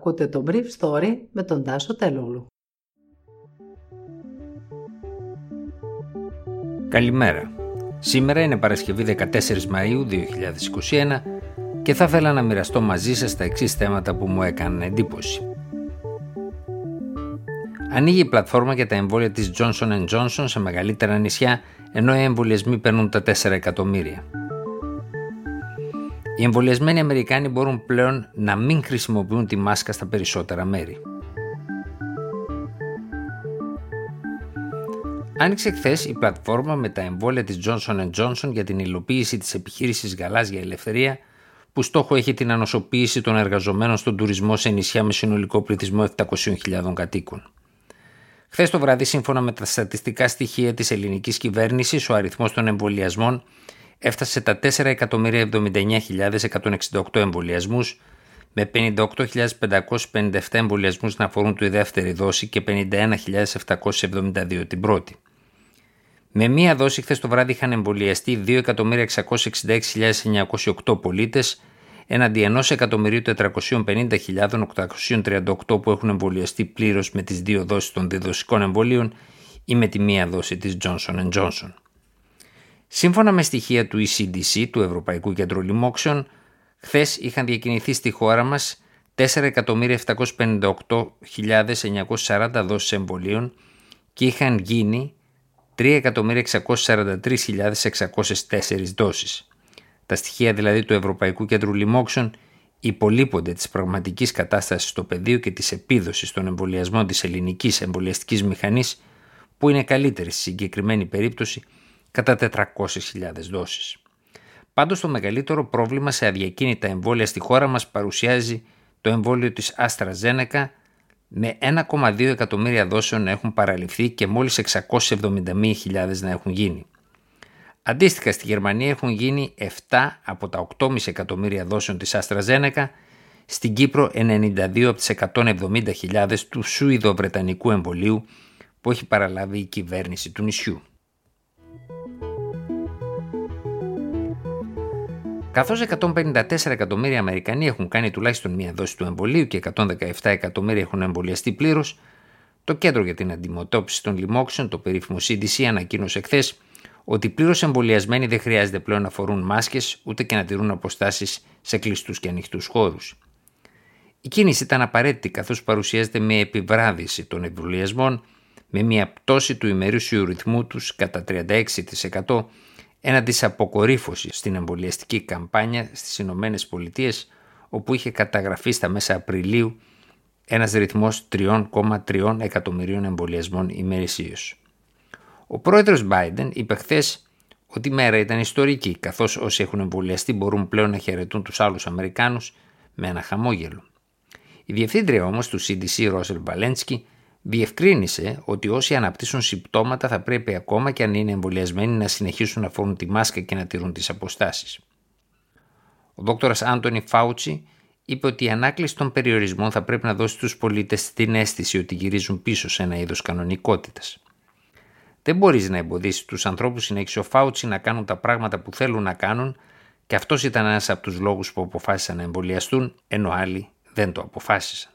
Ακούτε το Brief Story με τον Τάσο Τελούλου. Καλημέρα. Σήμερα είναι Παρασκευή 14 Μαΐου 2021 και θα ήθελα να μοιραστώ μαζί σας τα εξής θέματα που μου έκαναν εντύπωση. Ανοίγει η πλατφόρμα για τα εμβόλια της Johnson Johnson σε μεγαλύτερα νησιά ενώ οι εμβολιασμοί παίρνουν τα 4 εκατομμύρια. Οι εμβολιασμένοι Αμερικάνοι μπορούν πλέον να μην χρησιμοποιούν τη μάσκα στα περισσότερα μέρη. Άνοιξε χθες η πλατφόρμα με τα εμβόλια της Johnson Johnson για την υλοποίηση της επιχείρησης Γαλάζια Ελευθερία που στόχο έχει την ανοσοποίηση των εργαζομένων στον τουρισμό σε νησιά με συνολικό πληθυσμό 700.000 κατοίκων. Χθες το βράδυ, σύμφωνα με τα στατιστικά στοιχεία της ελληνικής κυβέρνησης, ο αριθμός των εμβολιασμών έφτασε τα 4.079.168 εμβολιασμούς, με 58.557 εμβολιασμούς να αφορούν τη δεύτερη δόση και 51.772 την πρώτη. Με μία δόση χθες το βράδυ είχαν εμβολιαστεί 2.666.908 πολίτες, έναντι 1.450.838 που έχουν εμβολιαστεί πλήρως με τις δύο δόσεις των διδοσικών εμβολίων ή με τη μία δόση της Johnson Johnson. Σύμφωνα με στοιχεία του ECDC, του Ευρωπαϊκού Κέντρου Λοιμόξεων, χθες είχαν διακινηθεί στη χώρα μας 4.758.940 δόσεις εμβολίων και είχαν γίνει 3.643.604 δόσεις. Τα στοιχεία δηλαδή του Ευρωπαϊκού Κέντρου Λοιμόξεων υπολείπονται της πραγματικής κατάστασης στο πεδίο και της επίδοσης των εμβολιασμών της ελληνικής εμβολιαστικής μηχανής που είναι καλύτερη στη συγκεκριμένη περίπτωση κατά 400.000 δόσεις. Πάντως το μεγαλύτερο πρόβλημα σε αδιακίνητα εμβόλια στη χώρα μας παρουσιάζει το εμβόλιο της AstraZeneca με 1,2 εκατομμύρια δόσεων να έχουν παραλυφθεί και μόλις 671.000 να έχουν γίνει. Αντίστοιχα στη Γερμανία έχουν γίνει 7 από τα 8,5 εκατομμύρια δόσεων της AstraZeneca, στην Κύπρο 92 από τις 170.000 του Σουηδο-Βρετανικού εμβολίου που έχει παραλάβει η κυβέρνηση του νησιού. Καθώς 154 εκατομμύρια Αμερικανοί έχουν κάνει τουλάχιστον μία δόση του εμβολίου και 117 εκατομμύρια έχουν εμβολιαστεί πλήρως, το Κέντρο για την Αντιμετώπιση των Λοιμόξεων, το περίφημο CDC, ανακοίνωσε χθες ότι πλήρως εμβολιασμένοι δεν χρειάζεται πλέον να φορούν μάσκες ούτε και να τηρούν αποστάσεις σε κλειστούς και ανοιχτούς χώρους. Η κίνηση ήταν απαραίτητη καθώς παρουσιάζεται μια επιβράδυση των εμβολιασμών με μια πτώση του ημερήσιου ρυθμού τους κατά 36% έναντι τη αποκορύφωση στην εμβολιαστική καμπάνια στις Ηνωμένες Πολιτείες, όπου είχε καταγραφεί στα μέσα Απριλίου ένας ρυθμός 3,3 εκατομμυρίων εμβολιασμών ημερησίως. Ο πρόεδρος Biden είπε χθες ότι η μέρα ήταν ιστορική, καθώς όσοι έχουν εμβολιαστεί μπορούν πλέον να χαιρετούν τους άλλους Αμερικάνους με ένα χαμόγελο. Η διευθύντρια όμως του CDC, Ρόσελ Βαλέντσκι, διευκρίνησε ότι όσοι αναπτύσσουν συμπτώματα θα πρέπει ακόμα και αν είναι εμβολιασμένοι να συνεχίσουν να φορούν τη μάσκα και να τηρούν τις αποστάσεις. Ο Δ. Άντωνι Φάουτσι είπε ότι η ανάκληση των περιορισμών θα πρέπει να δώσει στους πολίτες την αίσθηση ότι γυρίζουν πίσω σε ένα είδος κανονικότητας. Δεν μπορείς να εμποδίσεις τους ανθρώπους, συνέχισε ο Φάουτσι, να κάνουν τα πράγματα που θέλουν να κάνουν και αυτός ήταν ένας από τους λόγους που αποφάσισαν να εμβολιαστούν, ενώ άλλοι δεν το αποφάσισαν.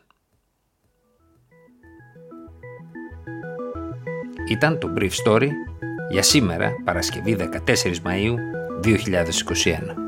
Ήταν το Brief Story για σήμερα, Παρασκευή 14 Μαΐου 2021.